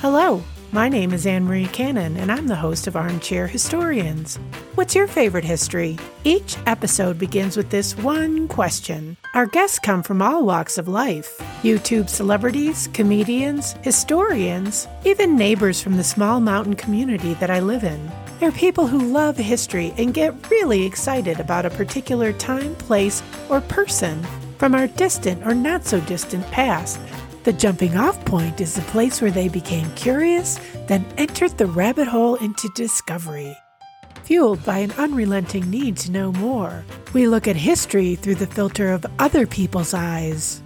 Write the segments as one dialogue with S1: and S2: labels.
S1: Hello, my name is Anne Marie Cannon, and I'm the host of Armchair Historians. What's your favorite history? Each episode begins with this one question. Our guests come from all walks of life YouTube celebrities, comedians, historians, even neighbors from the small mountain community that I live in. They're people who love history and get really excited about a particular time, place, or person from our distant or not so distant past. The jumping off point is the place where they became curious, then entered the rabbit hole into discovery. Fueled by an unrelenting need to know more, we look at history through the filter of other people's eyes.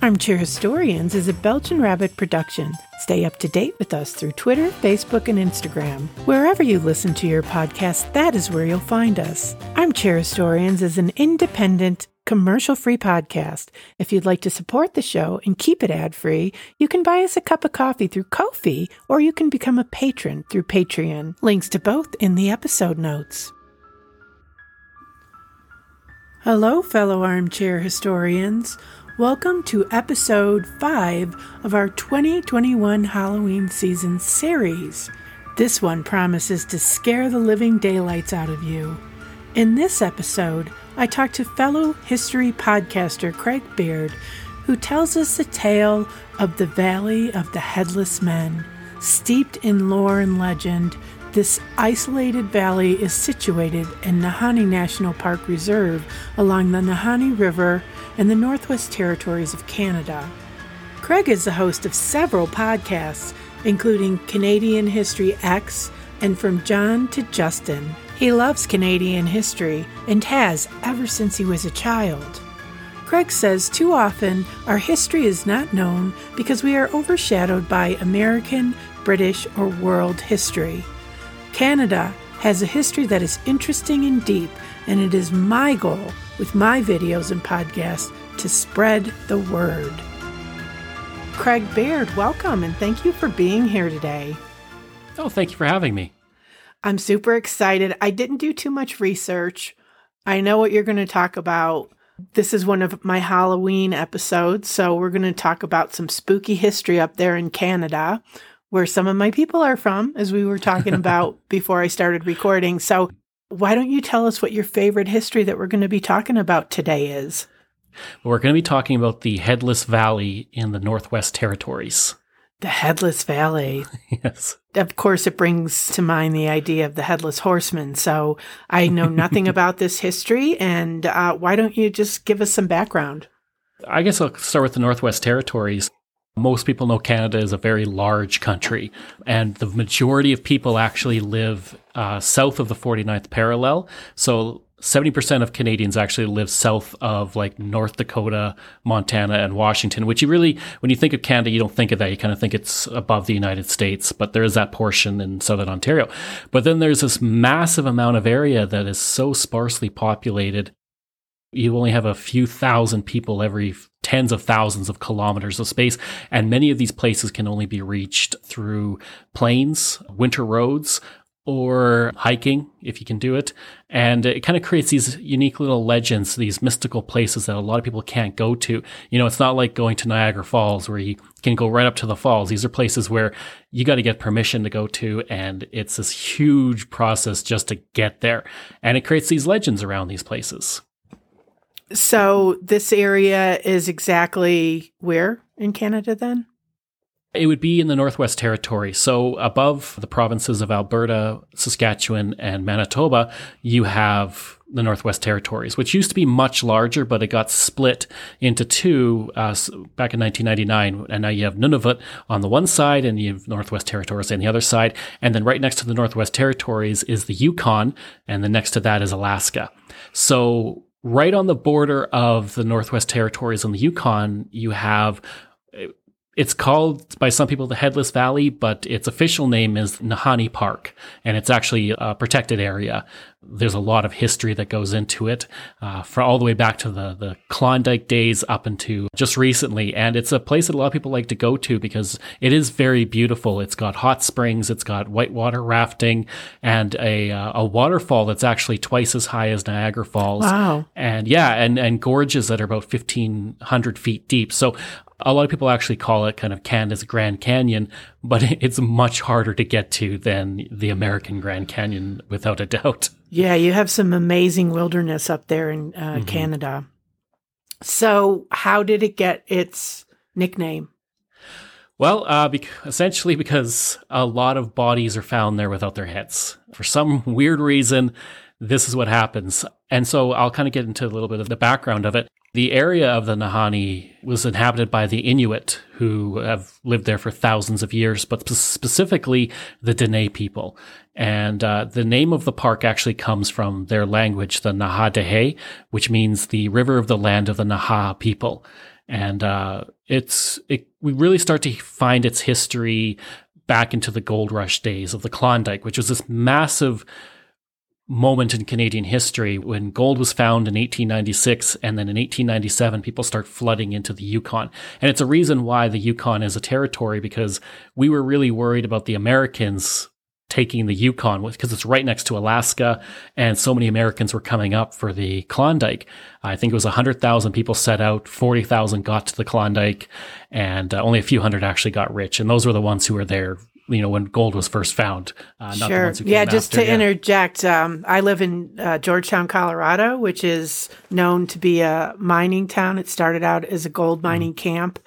S1: Armchair Historians is a Belgian Rabbit production. Stay up to date with us through Twitter, Facebook, and Instagram. Wherever you listen to your podcast, that is where you'll find us. Armchair Historians is an independent, commercial free podcast. If you'd like to support the show and keep it ad free, you can buy us a cup of coffee through Ko-fi or you can become a patron through Patreon. Links to both in the episode notes. Hello, fellow armchair historians. Welcome to episode 5 of our 2021 Halloween season series. This one promises to scare the living daylights out of you. In this episode, I talked to fellow history podcaster Craig Baird, who tells us the tale of the Valley of the Headless Men. Steeped in lore and legend, this isolated valley is situated in Nahanni National Park Reserve along the Nahanni River in the Northwest Territories of Canada. Craig is the host of several podcasts, including Canadian History Ehx and From John to Justin. He loves Canadian history and has ever since he was a child. Craig says too often our history is not known because we are overshadowed by American, British, or world history. Canada has a history that is interesting and deep, and it is my goal with my videos and podcasts to spread the word. Craig Baird, welcome and thank you for being here today.
S2: Oh, thank you for having me.
S1: I'm super excited. I didn't do too much research. I know what you're going to talk about. This is one of my Halloween episodes, so we're going to talk about some spooky history up there in Canada, where some of my people are from, as we were talking about before I started recording. So, why don't you tell us what your favorite history that we're going to be talking about today is?
S2: We're going to be talking about the Headless Valley in the Northwest Territories.
S1: The Headless Valley.
S2: yes.
S1: Of course, it brings to mind the idea of the Headless Horseman. So I know nothing about this history. And uh, why don't you just give us some background?
S2: I guess I'll start with the Northwest Territories. Most people know Canada is a very large country, and the majority of people actually live uh, south of the 49th parallel. So 70% of Canadians actually live south of like North Dakota, Montana, and Washington, which you really, when you think of Canada, you don't think of that. You kind of think it's above the United States, but there is that portion in southern Ontario. But then there's this massive amount of area that is so sparsely populated. You only have a few thousand people every tens of thousands of kilometers of space. And many of these places can only be reached through planes, winter roads, or hiking if you can do it. And it kind of creates these unique little legends, these mystical places that a lot of people can't go to. You know, it's not like going to Niagara Falls where you can go right up to the falls. These are places where you got to get permission to go to. And it's this huge process just to get there. And it creates these legends around these places.
S1: So this area is exactly where in Canada then?
S2: It would be in the Northwest Territory. So above the provinces of Alberta, Saskatchewan, and Manitoba, you have the Northwest Territories, which used to be much larger, but it got split into two uh, back in 1999. And now you have Nunavut on the one side and you have Northwest Territories on the other side. And then right next to the Northwest Territories is the Yukon, and the next to that is Alaska. So right on the border of the Northwest Territories and the Yukon, you have it's called by some people the Headless Valley, but its official name is Nahanni Park, and it's actually a protected area. There's a lot of history that goes into it, uh, for all the way back to the the Klondike days up into just recently, and it's a place that a lot of people like to go to because it is very beautiful. It's got hot springs, it's got whitewater rafting, and a uh, a waterfall that's actually twice as high as Niagara Falls.
S1: Wow!
S2: And yeah, and and gorges that are about fifteen hundred feet deep. So a lot of people actually call it kind of Canada's Grand Canyon, but it's much harder to get to than the American Grand Canyon, without a doubt.
S1: Yeah, you have some amazing wilderness up there in uh, mm-hmm. Canada. So, how did it get its nickname?
S2: Well, uh, bec- essentially because a lot of bodies are found there without their heads. For some weird reason, this is what happens. And so I'll kind of get into a little bit of the background of it. The area of the Nahanni was inhabited by the Inuit, who have lived there for thousands of years, but specifically the Dene people. And uh, the name of the park actually comes from their language, the Naha which means the river of the land of the Naha people. And uh, it's it, we really start to find its history back into the gold rush days of the Klondike, which was this massive moment in Canadian history when gold was found in 1896 and then in 1897 people start flooding into the Yukon. And it's a reason why the Yukon is a territory because we were really worried about the Americans taking the Yukon because it's right next to Alaska and so many Americans were coming up for the Klondike. I think it was 100,000 people set out, 40,000 got to the Klondike and uh, only a few hundred actually got rich. And those were the ones who were there you know when gold was first found.
S1: Uh, sure. yeah. Just after, to yeah. interject, um, I live in uh, Georgetown, Colorado, which is known to be a mining town. It started out as a gold mm-hmm. mining mm-hmm. camp,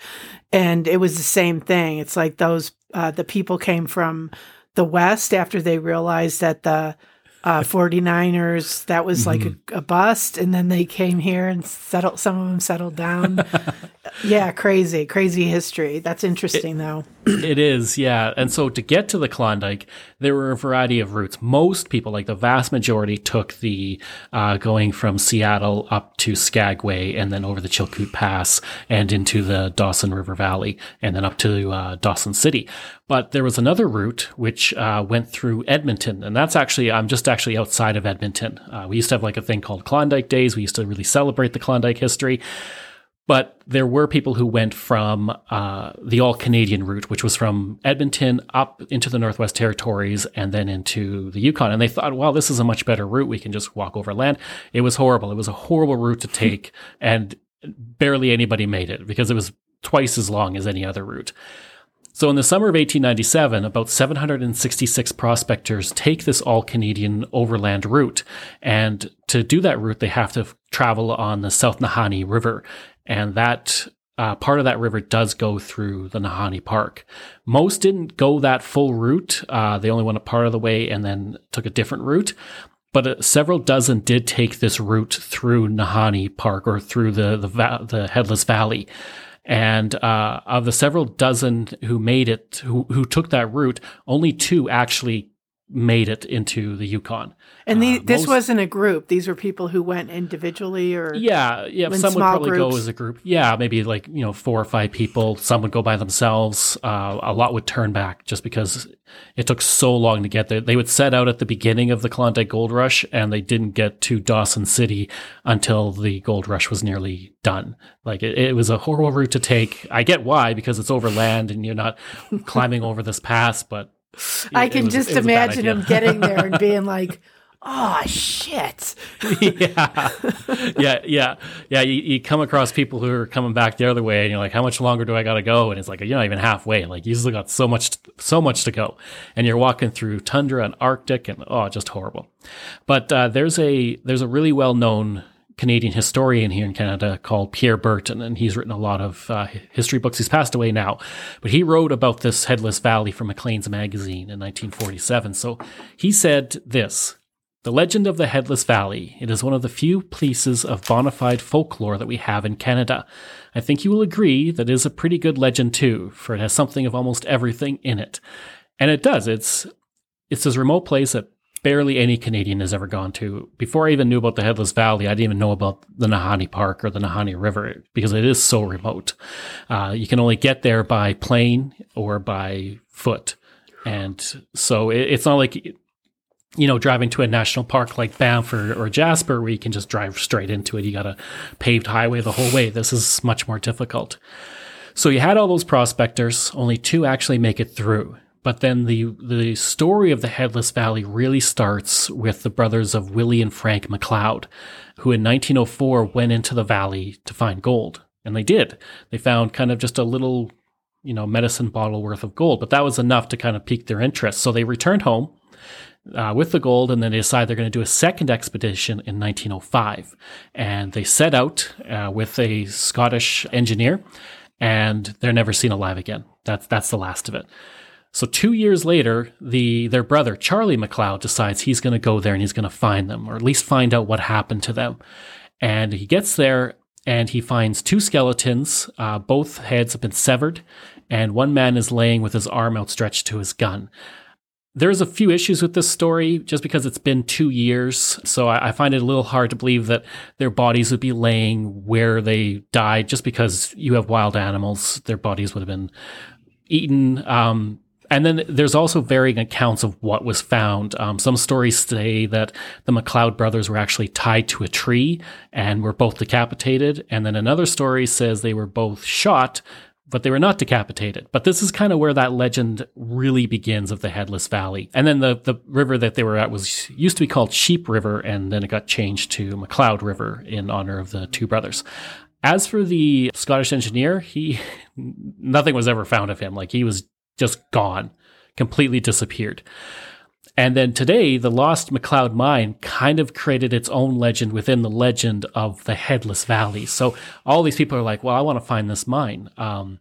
S1: and it was the same thing. It's like those uh, the people came from the West after they realized that the uh, 49ers, that was like mm-hmm. a, a, bust. And then they came here and settled, some of them settled down. yeah, crazy, crazy history. That's interesting,
S2: it,
S1: though.
S2: it is, yeah. And so to get to the Klondike, there were a variety of routes. Most people, like the vast majority, took the uh, going from Seattle up to Skagway and then over the Chilkoot Pass and into the Dawson River Valley and then up to uh, Dawson City. But there was another route which uh, went through Edmonton, and that's actually I'm just actually outside of Edmonton. Uh, we used to have like a thing called Klondike Days. We used to really celebrate the Klondike history. But there were people who went from uh, the all Canadian route, which was from Edmonton up into the Northwest Territories and then into the Yukon. And they thought, well, this is a much better route. We can just walk over land. It was horrible. It was a horrible route to take, and barely anybody made it because it was twice as long as any other route. So in the summer of 1897, about 766 prospectors take this all Canadian overland route. And to do that route, they have to travel on the South Nahanni River. And that uh, part of that river does go through the Nahanni Park. Most didn't go that full route. Uh, they only went a part of the way and then took a different route. But uh, several dozen did take this route through Nahanni Park or through the the, the Headless Valley. And uh, of the several dozen who made it, who, who took that route, only two actually made it into the Yukon.
S1: And the, uh, this most, wasn't a group. These were people who went individually or
S2: Yeah, yeah, some would probably groups. go as a group. Yeah, maybe like, you know, four or five people. Some would go by themselves. Uh, a lot would turn back just because it took so long to get there. They would set out at the beginning of the Klondike Gold Rush and they didn't get to Dawson City until the gold rush was nearly done. Like it, it was a horrible route to take. I get why because it's over land and you're not climbing over this pass, but
S1: I can was, just imagine him getting there and being like, oh shit.
S2: Yeah. Yeah yeah. Yeah you, you, come across people who are coming back the other way and you're like how much longer do i gotta go? And it's like you're not even halfway. Like you still got so much so much to go. And you're walking through tundra and arctic and oh just horrible. But uh, there's a there's a really well known Canadian historian here in Canada called Pierre Berton, and he's written a lot of uh, history books. He's passed away now, but he wrote about this Headless Valley for Maclean's magazine in 1947. So he said this The legend of the Headless Valley. It is one of the few pieces of bona fide folklore that we have in Canada. I think you will agree that it is a pretty good legend too, for it has something of almost everything in it. And it does. It's it's this remote place that barely any Canadian has ever gone to. Before I even knew about the Headless Valley, I didn't even know about the Nahanni Park or the Nahanni River because it is so remote. Uh, you can only get there by plane or by foot. And so it, it's not like, you know, driving to a national park like Banff or, or Jasper where you can just drive straight into it. You got a paved highway the whole way. This is much more difficult. So you had all those prospectors, only two actually make it through. But then the the story of the Headless Valley really starts with the brothers of Willie and Frank McLeod, who in 1904 went into the valley to find gold. And they did. They found kind of just a little, you know, medicine bottle worth of gold, but that was enough to kind of pique their interest. So they returned home uh, with the gold, and then they decide they're going to do a second expedition in 1905. And they set out uh, with a Scottish engineer, and they're never seen alive again. That's that's the last of it. So two years later, the their brother Charlie McLeod decides he's going to go there and he's going to find them, or at least find out what happened to them. And he gets there and he finds two skeletons. Uh, both heads have been severed, and one man is laying with his arm outstretched to his gun there's a few issues with this story just because it's been two years. So I, I, find it a little hard to believe that their bodies would be laying where they died just because you have wild animals. Their bodies would have been eaten. Um, and then there's also varying accounts of what was found. Um, some stories say that the McLeod brothers were actually tied to a tree and were both decapitated. And then another story says they were both shot but they were not decapitated. But this is kind of where that legend really begins of the Headless Valley. And then the, the river that they were at was used to be called Sheep River, and then it got changed to McLeod River in honor of the two brothers. As for the Scottish engineer, he nothing was ever found of him. Like he was just gone, completely disappeared. And then today, the Lost McLeod Mine kind of created its own legend within the legend of the Headless Valley. So all these people are like, well, I want to find this mine. Um,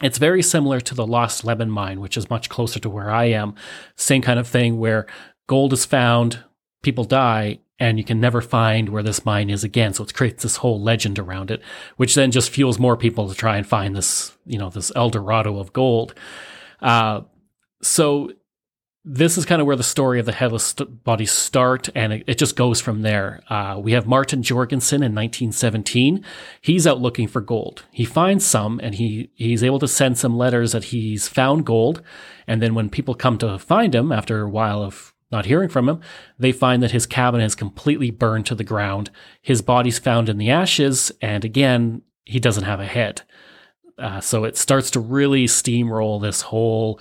S2: it's very similar to the Lost Lemon Mine, which is much closer to where I am. Same kind of thing where gold is found, people die, and you can never find where this mine is again. So it creates this whole legend around it, which then just fuels more people to try and find this, you know, this El Dorado of gold. Uh, so this is kind of where the story of the headless bodies start, and it, it, just goes from there. Uh, we have Martin Jorgensen in 1917. He's out looking for gold. He finds some, and he he's able to send some letters that he's found gold. And then when people come to find him after a while of not hearing from him, they find that his cabin is completely burned to the ground. His body's found in the ashes, and again, he doesn't have a head. Uh, so it starts to really steamroll this whole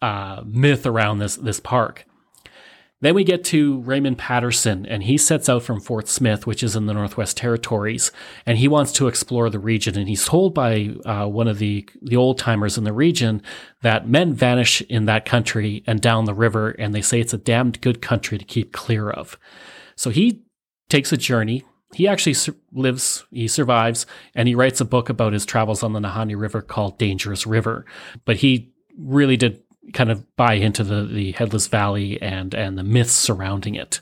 S2: uh, myth around this this park. Then we get to Raymond Patterson, and he sets out from Fort Smith, which is in the Northwest Territories, and he wants to explore the region. And he's told by uh, one of the the old timers in the region that men vanish in that country and down the river, and they say it's a damned good country to keep clear of. So he takes a journey. He actually lives, he survives, and he writes a book about his travels on the Nahanni River called Dangerous River. But he really did kind of buy into the, the Headless Valley and, and the myths surrounding it.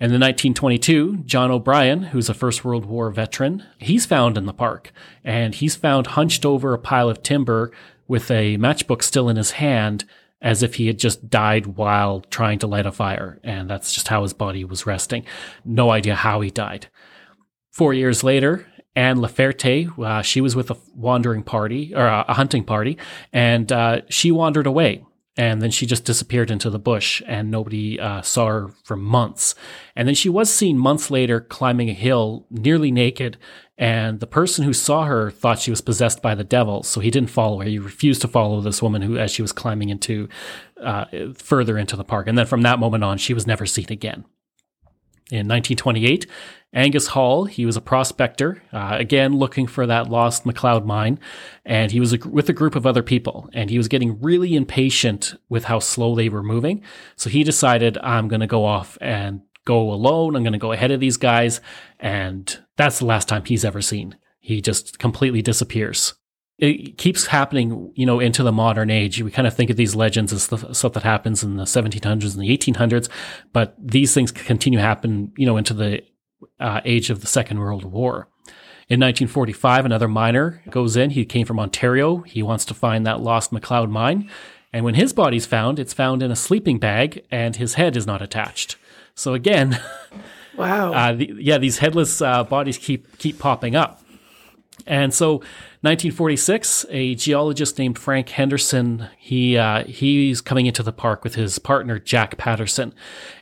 S2: And in 1922, John O'Brien, who's a First World War veteran, he's found in the park and he's found hunched over a pile of timber with a matchbook still in his hand as if he had just died while trying to light a fire. And that's just how his body was resting. No idea how he died. Four years later, Anne Laferte, uh, she was with a wandering party or a, hunting party, and uh, she wandered away. And then she just disappeared into the bush, and nobody uh, saw her for months. And then she was seen months later climbing a hill, nearly naked. And the person who saw her thought she was possessed by the devil, so he didn't follow her. He refused to follow this woman who, as she was climbing into uh, further into the park. And then from that moment on, she was never seen again. In 1928, Angus Hall, he was a prospector, uh, again looking for that lost McLeod mine, and he was a, with a group of other people, and he was getting really impatient with how slow they were moving. So he decided, I'm going to go off and go alone. I'm going to go ahead of these guys, and that's the last time he's ever seen. He just completely disappears it keeps happening, you know, into the modern age. We kind of think of these legends as stuff that happens in the 1700s and the 1800s, but these things continue to happen, you know, into the uh, age of the Second World War. In 1945, another miner goes in. He came from Ontario. He wants to find that lost McLeod mine. And when his body's found, it's found in a sleeping bag and his head is not attached. So again,
S1: wow.
S2: Uh, the, yeah, these headless uh, bodies keep keep popping up. And so 1946, a geologist named Frank Henderson, he uh, he's coming into the park with his partner Jack Patterson,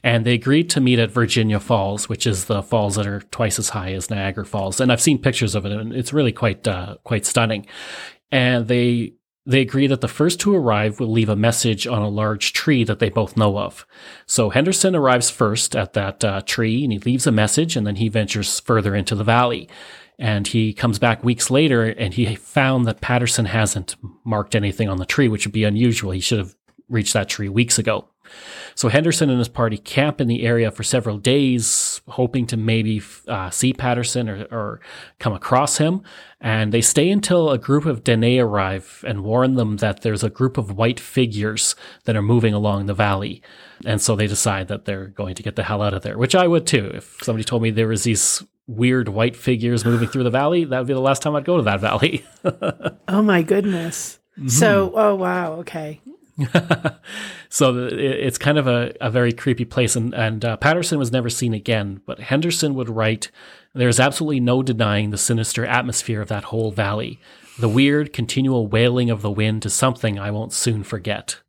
S2: and they agreed to meet at Virginia Falls, which is the falls that are twice as high as Niagara Falls. And I've seen pictures of it, and it's really quite uh, quite stunning. And they they agree that the first to arrive will leave a message on a large tree that they both know of. So Henderson arrives first at that uh, tree and he leaves a message and then he ventures further into the valley. And he comes back weeks later and he found that Patterson hasn't marked anything on the tree, which would be unusual. He should have reached that tree weeks ago. So Henderson and his party camp in the area for several days, hoping to maybe uh, see Patterson or, or, come across him. And they stay until a group of Dene arrive and warn them that there's a group of white figures that are moving along the valley. And so they decide that they're going to get the hell out of there, which I would too. If somebody told me there was these weird white figures moving through the valley, that would be the last time I'd go to that valley.
S1: oh my goodness. Mm-hmm. So, oh wow, okay.
S2: so it's kind of a, a very creepy place. And, and uh, Patterson was never seen again, but Henderson would write There's absolutely no denying the sinister atmosphere of that whole valley. The weird, continual wailing of the wind is something I won't soon forget.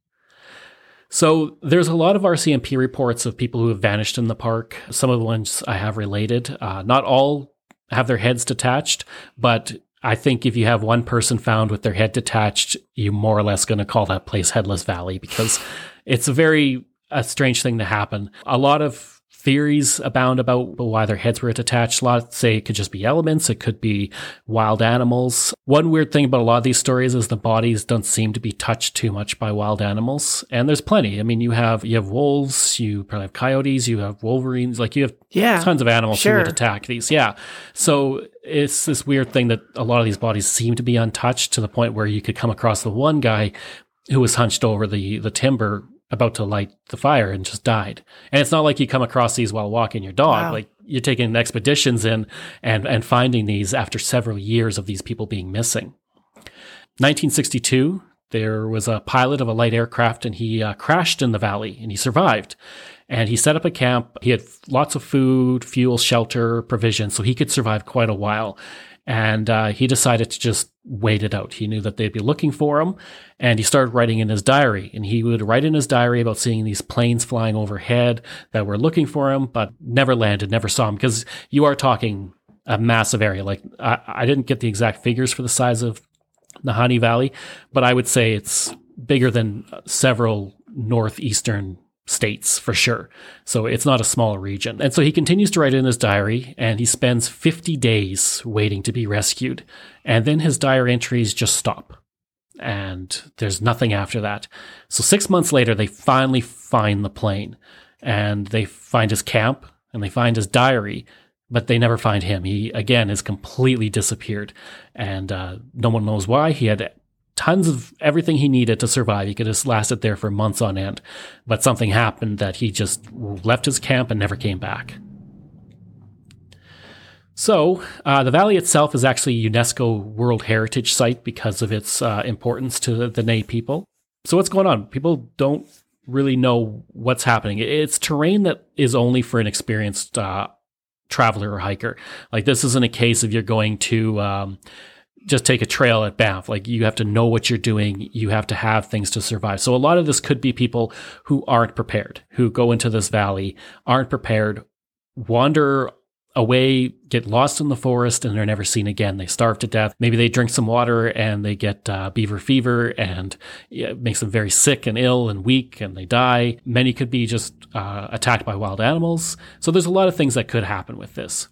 S2: So there's a lot of RCMP reports of people who have vanished in the park. Some of the ones I have related. Uh, not all have their heads detached, but I think if you have one person found with their head detached, you're more or less going to call that place Headless Valley because it's a very a strange thing to happen. A lot of theories abound about why their heads were detached. A lot say it could just be elements. It could be wild animals. One weird thing about a lot of these stories is the bodies don't seem to be touched too much by wild animals. And there's plenty. I mean, you have, you have wolves, you probably have coyotes, you have wolverines, like you have yeah, tons of animals sure. who would attack these. Yeah. So it's this weird thing that a lot of these bodies seem to be untouched to the point where you could come across the one guy who was hunched over the, the timber about to light the fire and just died. And it's not like you come across these while walking your dog. Wow. Like you're taking expeditions in and, and finding these after several years of these people being missing. 1962, there was a pilot of a light aircraft and he uh, crashed in the valley and he survived. And he set up a camp. He had lots of food, fuel, shelter, provisions, so he could survive quite a while. And uh, he decided to just wait it out. He knew that they'd be looking for him, and he started writing in his diary. And he would write in his diary about seeing these planes flying overhead that were looking for him, but never landed, never saw him, because you are talking a massive area. Like I, I didn't get the exact figures for the size of Nahanni Valley, but I would say it's bigger than several northeastern states for sure. So it's not a small region. And so he continues to write in his diary and he spends 50 days waiting to be rescued. And then his diary entries just stop. And there's nothing after that. So six months later, they finally find the plane and they find his camp and they find his diary, but they never find him. He, again, is completely disappeared. And uh, no one knows why. He had tons of everything he needed to survive. He could have lasted there for months on end, but something happened that he just left his camp and never came back. So, uh, the valley itself is actually a UNESCO World Heritage Site because of its uh, importance to the, the people. So, what's going on? People don't really know what's happening. It's terrain that is only for an experienced uh, traveler or hiker. Like, this isn't a case of you're going to um, just take a trail at Banff. Like you have to know what you're doing. You have to have things to survive. So a lot of this could be people who aren't prepared, who go into this valley, aren't prepared, wander away, get lost in the forest, and they're never seen again. They starve to death. Maybe they drink some water and they get uh, beaver fever and it makes them very sick and ill and weak and they die. Many could be just uh, attacked by wild animals. So there's a lot of things that could happen with this.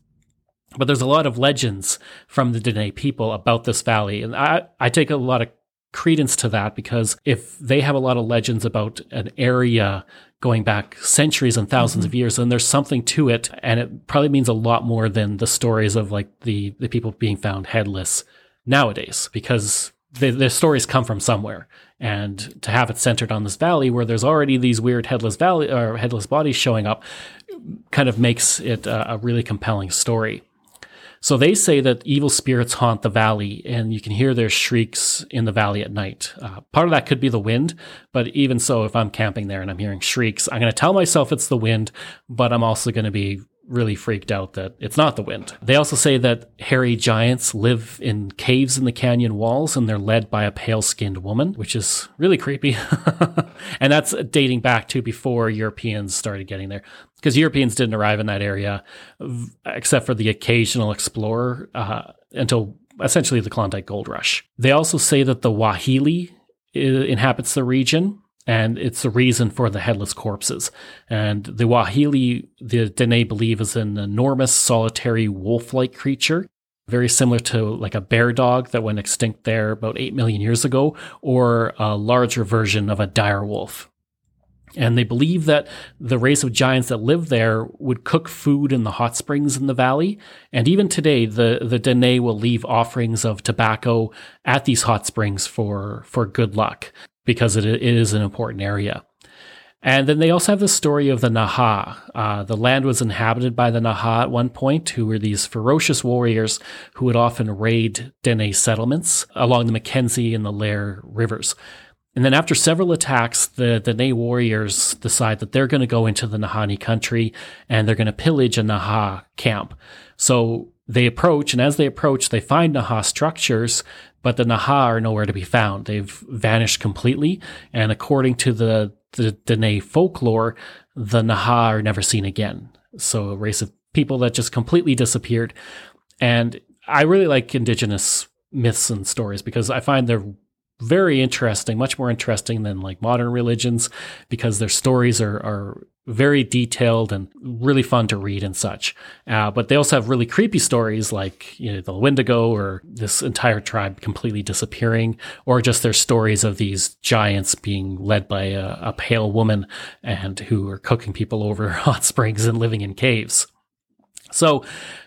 S2: But there's a lot of legends from the Dene people about this valley. And I, I take a lot of credence to that because if they have a lot of legends about an area going back centuries and 1000s mm-hmm. of years, then there's something to it. And it probably means a lot more than the stories of like the, the people being found headless nowadays because the, the stories come from somewhere. And to have it centered on this valley where there's already these weird headless valley or headless bodies showing up kind of makes it a, a really compelling story. So they say that evil spirits haunt the valley and you can hear their shrieks in the valley at night. Uh, part of that could be the wind, but even so, if I'm camping there and I'm hearing shrieks, I'm going to tell myself it's the wind, but I'm also going to be really freaked out that it's not the wind. They also say that hairy giants live in caves in the canyon walls and they're led by a pale skinned woman, which is really creepy. and that's dating back to before Europeans started getting there because Europeans didn't arrive in that area except for the occasional explorer uh, until essentially the Klondike Gold Rush. They also say that the Waheela inhabits the region and it's the reason for the headless corpses. And the Waheela, the Dene believe, is an enormous solitary wolf-like creature. very similar to like a bear dog that went extinct there about 8 million years ago, or a larger version of a dire wolf. And they believe that the race of giants that live there would cook food in the hot springs in the valley. And even today, the, the Dene will leave offerings of tobacco at these hot springs for, for good luck because it, it is an important area. And then they also have the story of the Naha. Uh, the land was inhabited by the Naha at one point, who were these ferocious warriors who would often raid Dene settlements along the Mackenzie and the Liard rivers. And then after several attacks, the, the Dene warriors decide that they're going to go into the Nahanni country and they're going to pillage a Naha camp. So they approach, and as they approach, they find Naha structures, but the Naha are nowhere to be found. They've vanished completely. And according to the the Dene folklore, the Naha are never seen again. So a race of people that just completely disappeared. And I really like indigenous myths and stories because I find they're very interesting, much more interesting than like modern religions because their stories are, are very detailed and really fun to read and such. Uh, but they also have really creepy stories like you know, the Wendigo or this entire tribe completely disappearing, or just their stories of these giants being led by a, a pale woman and who are cooking people over hot springs and living in caves. So,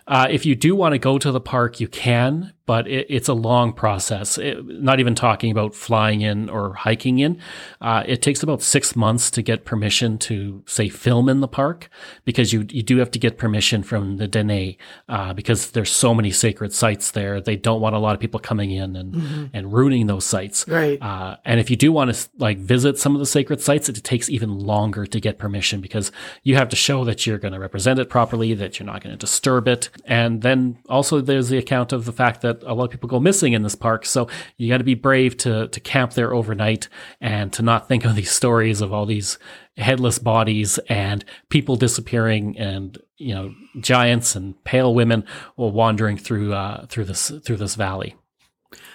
S2: uh, if you do want to go to the park, you can, but it, it's a long process. It, not even talking about flying in or hiking in. Uh, it takes about six months to get permission to say film in the park because you you do have to get permission from the Dene uh, because there's so many sacred sites there. They don't want a lot of people coming in and mm-hmm. and ruining those sites.
S1: Right.
S2: Uh, and if you do want to like visit some of the sacred sites, it takes even longer to get permission because you have to show that you're going to represent it properly, that you're not going to disturb it, and then also there's the account of the fact that a lot of people go missing in this park. So you got to be brave to to camp there overnight and to not think of these stories of all these headless bodies and people disappearing and you know giants and pale women wandering through uh, through this through this valley.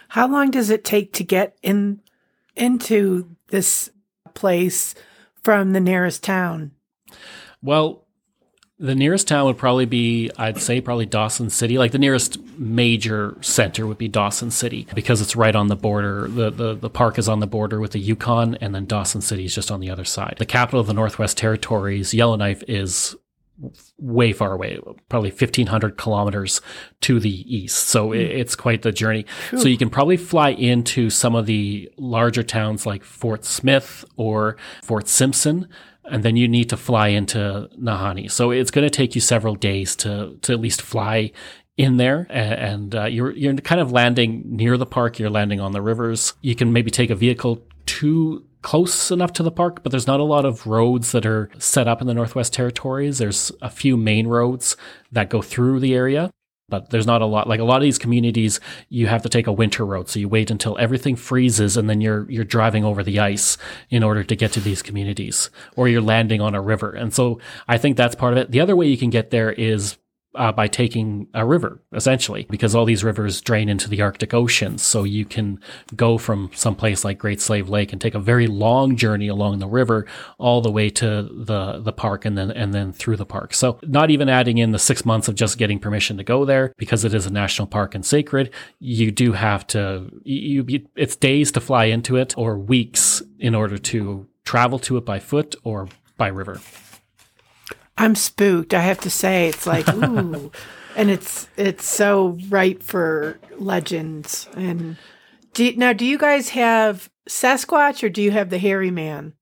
S1: How long does it take to get in into this place from the nearest town?
S2: Well, the nearest town would probably be, I'd say, probably Dawson City. Like the nearest major center would be Dawson City because it's right on the border. The, the, the park is on the border with the Yukon, and then Dawson City is just on the other side. The capital of the Northwest Territories, Yellowknife, is way far away, probably 1500 kilometers to the east. So mm. it's quite the journey. So you can probably fly into some of the larger towns like Fort Smith or Fort Simpson and then you need to fly into Nahanni. So it's going to take you several days to to at least fly in there, and, uh, you're you're kind of landing near the park. You're landing on the rivers. You can maybe take a vehicle to close enough to the park, but there's not a lot of roads that are set up in the Northwest Territories. There's a few main roads that go through the area but there's not a lot like a lot of these communities you have to take a winter road. So you wait until everything freezes and then you're you're driving over the ice in order to get to these communities or you're landing on a river. And so i think that's part of it. The other way you can get there is uh, by taking a river, essentially, because all these rivers drain into the Arctic Ocean. So you can go from some place like Great Slave Lake and take a very long journey along the river all the way to the the park and then and then through the park. So not even adding in the six months of just getting permission to go there because it is a national park and sacred. You do have to you, you it's days to fly into it or weeks in order to travel to it by foot or by river.
S1: I'm spooked. I have to say, it's like ooh, and it's it's so ripe for legends. And do, now, do you guys have Sasquatch or do you have the hairy man?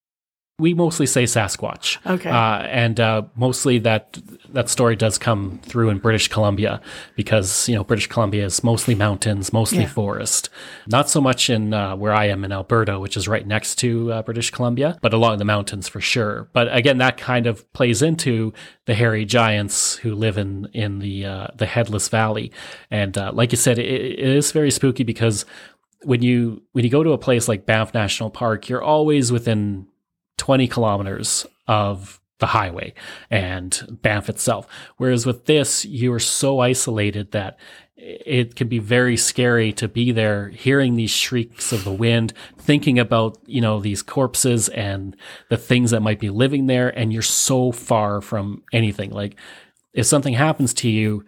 S2: We mostly say Sasquatch.
S1: Okay.
S2: Uh, and uh, mostly that that story does come through in British Columbia because you know British Columbia is mostly mountains, mostly yeah. forest. Not so much in uh, where I am in Alberta, which is right next to uh, British Columbia, but along the mountains for sure. But again, that kind of plays into the hairy giants who live in in the uh, the headless valley. And uh, like you said, it, it is very spooky because when you when you go to a place like Banff National Park, you're always within 20 kilometers of the highway and Banff itself. Whereas with this, you are so isolated that it can be very scary to be there hearing these shrieks of the wind, thinking about, you know, these corpses and the things that might be living there. And you're so far from anything. Like if something happens to you,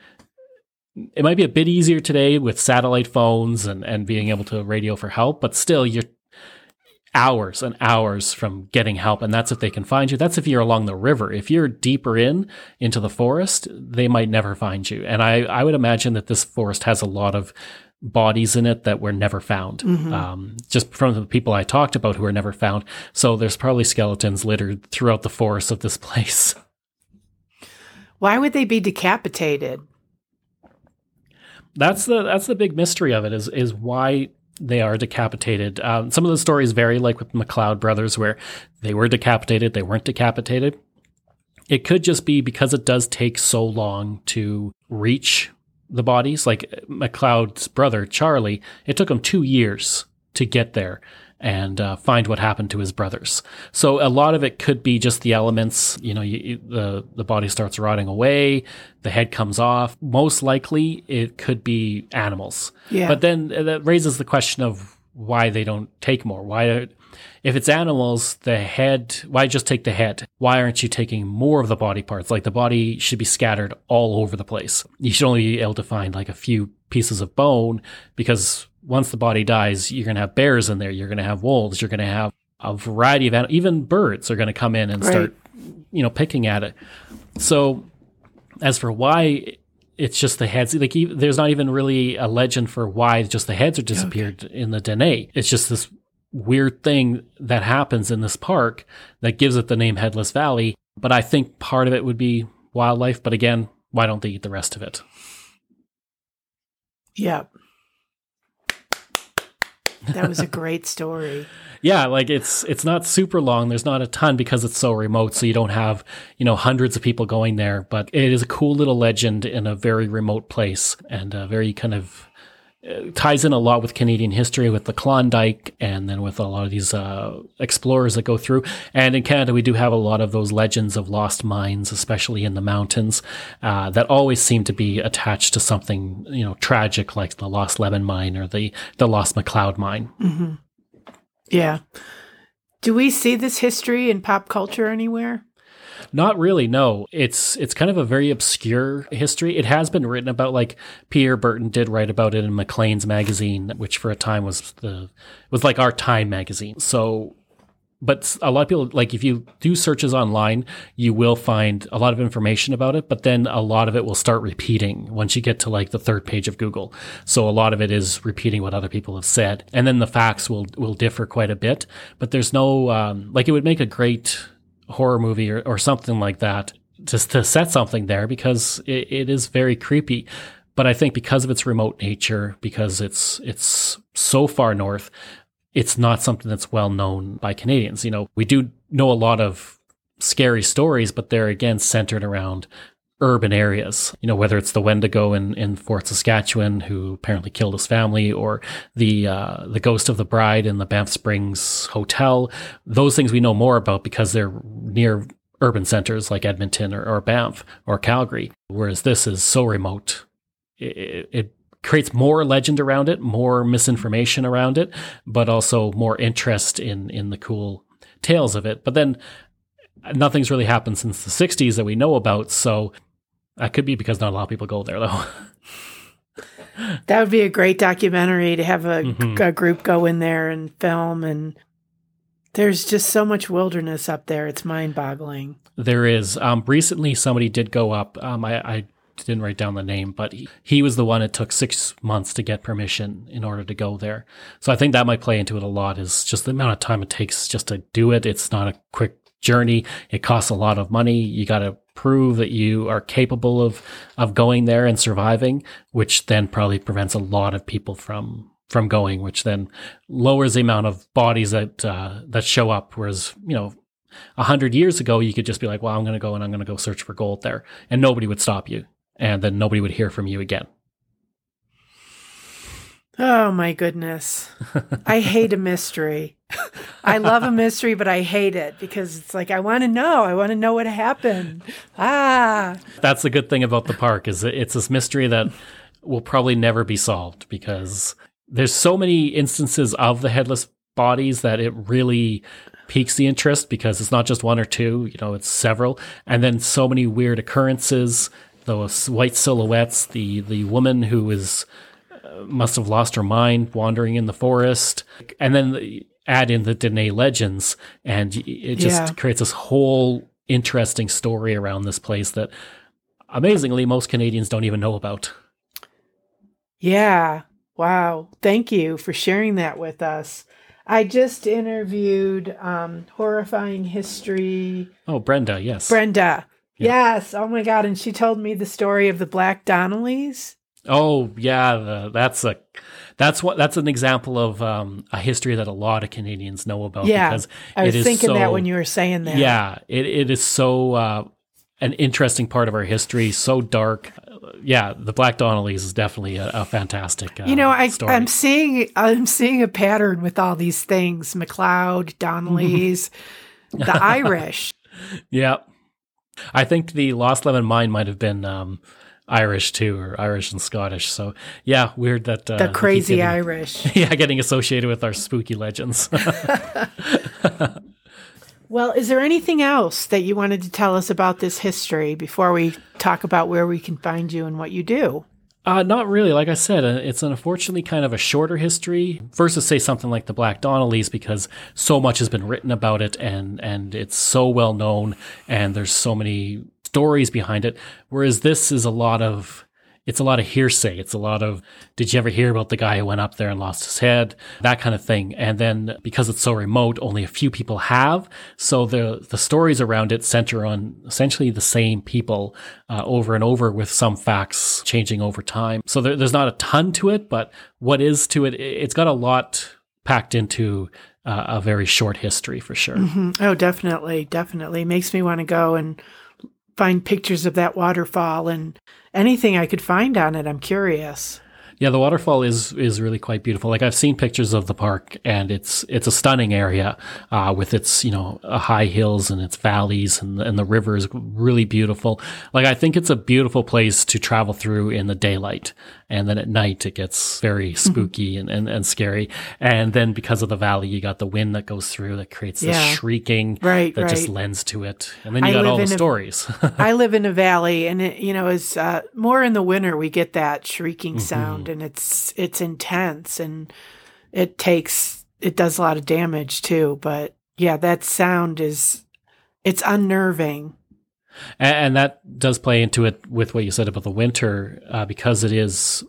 S2: it might be a bit easier today with satellite phones and, and being able to radio for help, but still you're hours and hours from getting help. And that's if they can find you. That's if you're along the river. If you're deeper in into the forest, they might never find you. And I, I would imagine that this forest has a lot of bodies in it that were never found. Mm-hmm. Um, just from the people I talked about who were never found. So there's probably skeletons littered throughout the forest of this place.
S1: Why would they be decapitated?
S2: That's the that's the big mystery of it is is why they are decapitated. Um, some of the stories vary, like with McLeod brothers, where they were decapitated, they weren't decapitated. It could just be because it does take so long to reach the bodies. Like McLeod's brother, Charlie, it took him two years to get there and uh, find what happened to his brothers. So a lot of it could be just the elements. You know, you, the the body starts rotting away, the head comes off. Most likely, it could be animals. Yeah. But then uh, that raises the question of why they don't take more. Why, if it's animals, the head. Why just take the head? Why aren't you taking more of the body parts? Like the body should be scattered all over the place. You should only be able to find like a few pieces of bone because once the body dies, you're going to have bears in there. You're going to have wolves. You're going to have a variety of animals. Even birds are going to come in and right. start, you know, picking at it. So, as for why it's just the heads, like there's not even really a legend for why just the heads are disappeared okay. in the Dene. It's just this weird thing that happens in this park that gives it the name Headless Valley. But I think part of it would be wildlife. But again, why don't they eat the rest of it?
S1: Yeah. That was a great story.
S2: yeah, like it's it's not super long. There's not a ton because it's so remote, so you don't have you know hundreds of people going there. But it is a cool little legend in a very remote place and a very kind of ties in a lot with Canadian history, with the Klondike, and then with a lot of these uh, explorers that go through. And in Canada, we do have a lot of those legends of lost mines, especially in the mountains, uh, that always seem to be attached to something you know tragic, like the Lost Lemon Mine or the the Lost McLeod Mine.
S1: Mm-hmm. Yeah. Do we see this history in pop culture anywhere?
S2: Not really, no. It's it's kind of a very obscure history. It has been written about like Pierre Berton did write about it in Maclean's magazine, which for a time was the was like our Time magazine. So but a lot of people like if you do searches online you will find a lot of information about it but then a lot of it will start repeating once you get to like the third page of google so a lot of it is repeating what other people have said and then the facts will will differ quite a bit but there's no um, like it would make a great horror movie or, or something like that just to set something there because it, it is very creepy. But I think because of its remote nature, because it's it's so far north, it's not something that's well known by Canadians. You know, we do know a lot of scary stories, but they're again centered around urban areas. You know, whether it's the Wendigo in, in Fort Saskatchewan who apparently killed his family, or the uh, the ghost of the bride in the Banff Springs Hotel. Those things we know more about because they're near urban centers like Edmonton or, or Banff or Calgary. Whereas this is so remote, it, it creates more legend around it, more misinformation around it, but also more interest in in the cool tales of it. But then nothing's really happened since the 60s that we know about, so that could be because not a lot of people go there, though.
S1: that would be a great documentary to have a, mm-hmm. a, group go in there and film. And there's just so much wilderness up there. It's mind boggling.
S2: There is. Um, recently, somebody did go up. Um, I, I didn't write down the name, but he, he was the one it took six months to get permission in order to go there. So I think that might play into it a lot is just the amount of time it takes just to do it. It's not a quick journey. It costs a lot of money. You got to prove that you are capable of of going there and surviving, which then probably prevents a lot of people from from going, which then lowers the amount of bodies that uh, that show up. Whereas you know, a hundred years ago, you could just be like, "Well, I'm going to go and I'm going to go search for gold there," and nobody would stop you, and then nobody would hear from you again.
S1: Oh my goodness. I hate a mystery. I love a mystery, but I hate it because it's like I want to know. I want to know what happened. Ah.
S2: That's the good thing about the park is it's this mystery that will probably never be solved because there's so many instances of the headless bodies that it really piques the interest because it's not just one or two, you know, it's several and then so many weird occurrences those white silhouettes, the the woman who is must have lost her mind wandering in the forest, and then add in the Dene legends, and it just
S1: Yeah.
S2: creates this whole interesting story around this place that amazingly most Canadians don't even know about.
S1: Yeah. Wow. Thank you for sharing that with us. I just interviewed um, Horrifying History
S2: Oh, Brenda, yes.
S1: Brenda.
S2: Yeah.
S1: Yes. Oh my God. And she told me the story of the Black Donnellys.
S2: Oh yeah, the, that's a that's what that's an example of um, a history that a lot of Canadians know about.
S1: Yeah,
S2: because
S1: I was thinking that when you were saying that.
S2: Yeah, it, it is so uh, an interesting part of our history, so dark. Uh, yeah, the Black Donnellys is definitely a, a fantastic. Uh,
S1: You know, I,
S2: story.
S1: I'm seeing I'm seeing a pattern with all these things: McLeod, Donnellys, the Irish.
S2: yeah, I think the Lost Lemon Mine might have been um, Irish too, or Irish and Scottish. So yeah, weird that uh,
S1: The crazy
S2: getting-
S1: Irish.
S2: Yeah, getting associated with our spooky legends.
S1: Well, is there anything else that you wanted to tell us about this history before we talk about where we can find you and what you do?
S2: Uh, not really. Like I said, uh, it's unfortunately kind of a shorter history versus say something like the Black Donnellys because so much has been written about it and and it's so well known and there's so many stories behind it. Whereas this is a lot of it's a lot of hearsay. It's a lot of did you ever hear about the guy who went up there and lost his head? That kind of thing. And then because it's so remote, only a few people have. So the the stories around it center on essentially the same people uh, over and over, with some facts changing over time. So there, there's not a ton to it, but what is to it, it's got a lot packed into uh, a very short history for sure.
S1: Mhm. Oh, definitely, definitely makes me want to go and find pictures of that waterfall and anything I could find on it. I'm curious.
S2: Yeah, the waterfall is is really quite beautiful. Like I've seen pictures of the park, and it's it's a stunning area uh, with its you know uh, high hills and its valleys, and and the river is really beautiful. Like I think it's a beautiful place to travel through in the daylight, and then at night it gets very spooky and, and and scary. And then because of the valley, you got the wind that goes through that creates this
S1: Yeah.
S2: shrieking
S1: Right,
S2: that just lends to it. And then you
S1: I
S2: got all the
S1: a-
S2: stories.
S1: I live in a valley, and it, you know, is uh, more in the winter we get that shrieking
S2: Mm-hmm.
S1: sound, and it's it's intense, and it takes it does a lot of damage too. But yeah, that sound is it's unnerving.
S2: And, and that does play into it with what you said about the winter, uh, because it is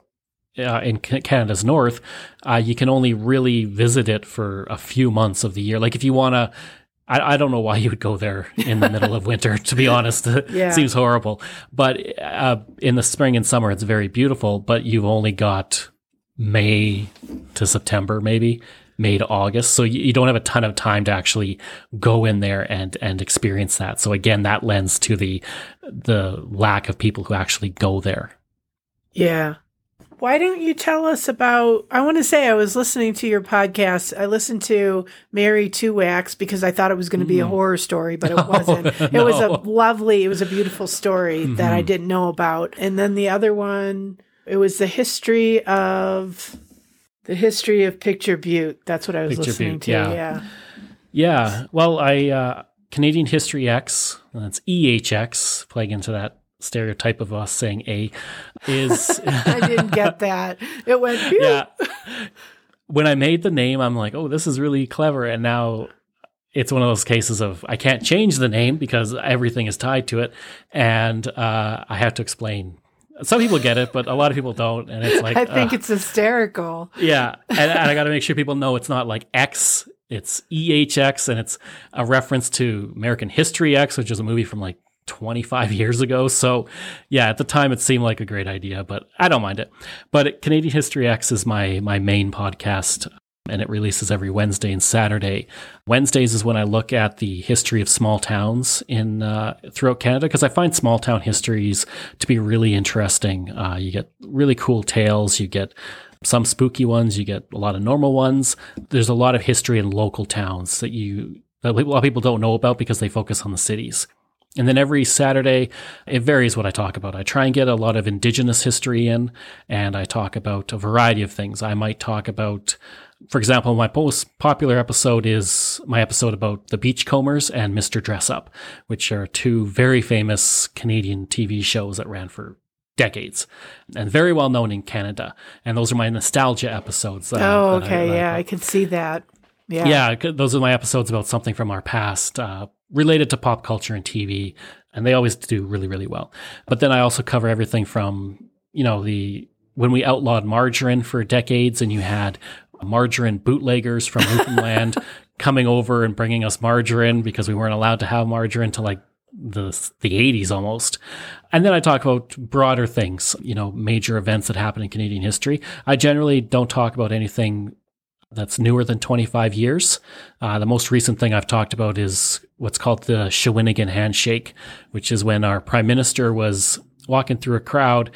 S2: uh, in Canada's north. Uh, you can only really visit it for a few months of the year. Like if you want to. I, I don't know why you would go there in the middle of winter. To be honest,
S1: Yeah.
S2: it seems horrible. But uh, in the spring and summer, it's very beautiful. But you've only got May to September, maybe May to August. So you, you don't have a ton of time to actually go in there and and experience that. So again, that lends to the the lack of people who actually go there.
S1: Yeah. Why don't you tell us about? I want to say I was listening to your podcast. I listened to Mary Two-Axe because I thought it was going to be a horror story, but it wasn't. It was a.
S2: Mm-hmm.
S1: lovely, it was a beautiful story that I didn't know about. And then the other one, it was the history of the history of Picture Butte. That's what I was
S2: Picture
S1: listening
S2: Butte,
S1: to.
S2: yeah.
S1: Yeah.
S2: Yeah. Well, I uh, Canadian History X, and that's EHX, playing into that stereotype of us saying A, is
S1: I didn't get that. It went. Phew.
S2: yeah. When I made the name, I'm like, oh, this is really clever. And now it's one of those cases of I can't change the name because everything is tied to it. And uh, I have to explain. Some people get it, but a lot of people don't. And it's like,
S1: I think
S2: uh,
S1: it's hysterical.
S2: yeah. And, and I got to make sure people know it's not like X, it's EHX. And it's a reference to American History X, which is a movie from like 25 years ago. So, yeah, at the time it seemed like a great idea, but I don't mind it. But Canadian History X is my my main podcast and it releases every Wednesday and Saturday. Wednesdays is when I look at the history of small towns in uh, throughout Canada because I find small town histories to be really interesting. Uh, you get really cool tales. You get some spooky ones. You get a lot of normal ones. There's a lot of history in local towns that you that a lot of people don't know about because they focus on the cities. And then every Saturday, it varies what I talk about. I try and get a lot of indigenous history in, and I talk about a variety of things. I might talk about, for example, my most popular episode is my episode about the Beachcombers and Mr. Dress Up, which are two very famous Canadian TV shows that ran for decades and very well known in Canada. And those are my nostalgia episodes.
S1: Uh, oh, okay. I, yeah, I can see that. Yeah.
S2: Yeah. Those are my episodes about something from our past, uh, related to pop culture and TV. And they always do really, really well. But then I also cover everything from, you know, the, when we outlawed margarine for decades and you had margarine bootleggers from Newfoundland coming over and bringing us margarine because we weren't allowed to have margarine to like the the 80s almost. And then I talk about broader things, you know, major events that happen in Canadian history. I generally don't talk about anything that's newer than 25 years. Uh, the most recent thing I've talked about is what's called the Shawinigan handshake, which is when our prime minister was walking through a crowd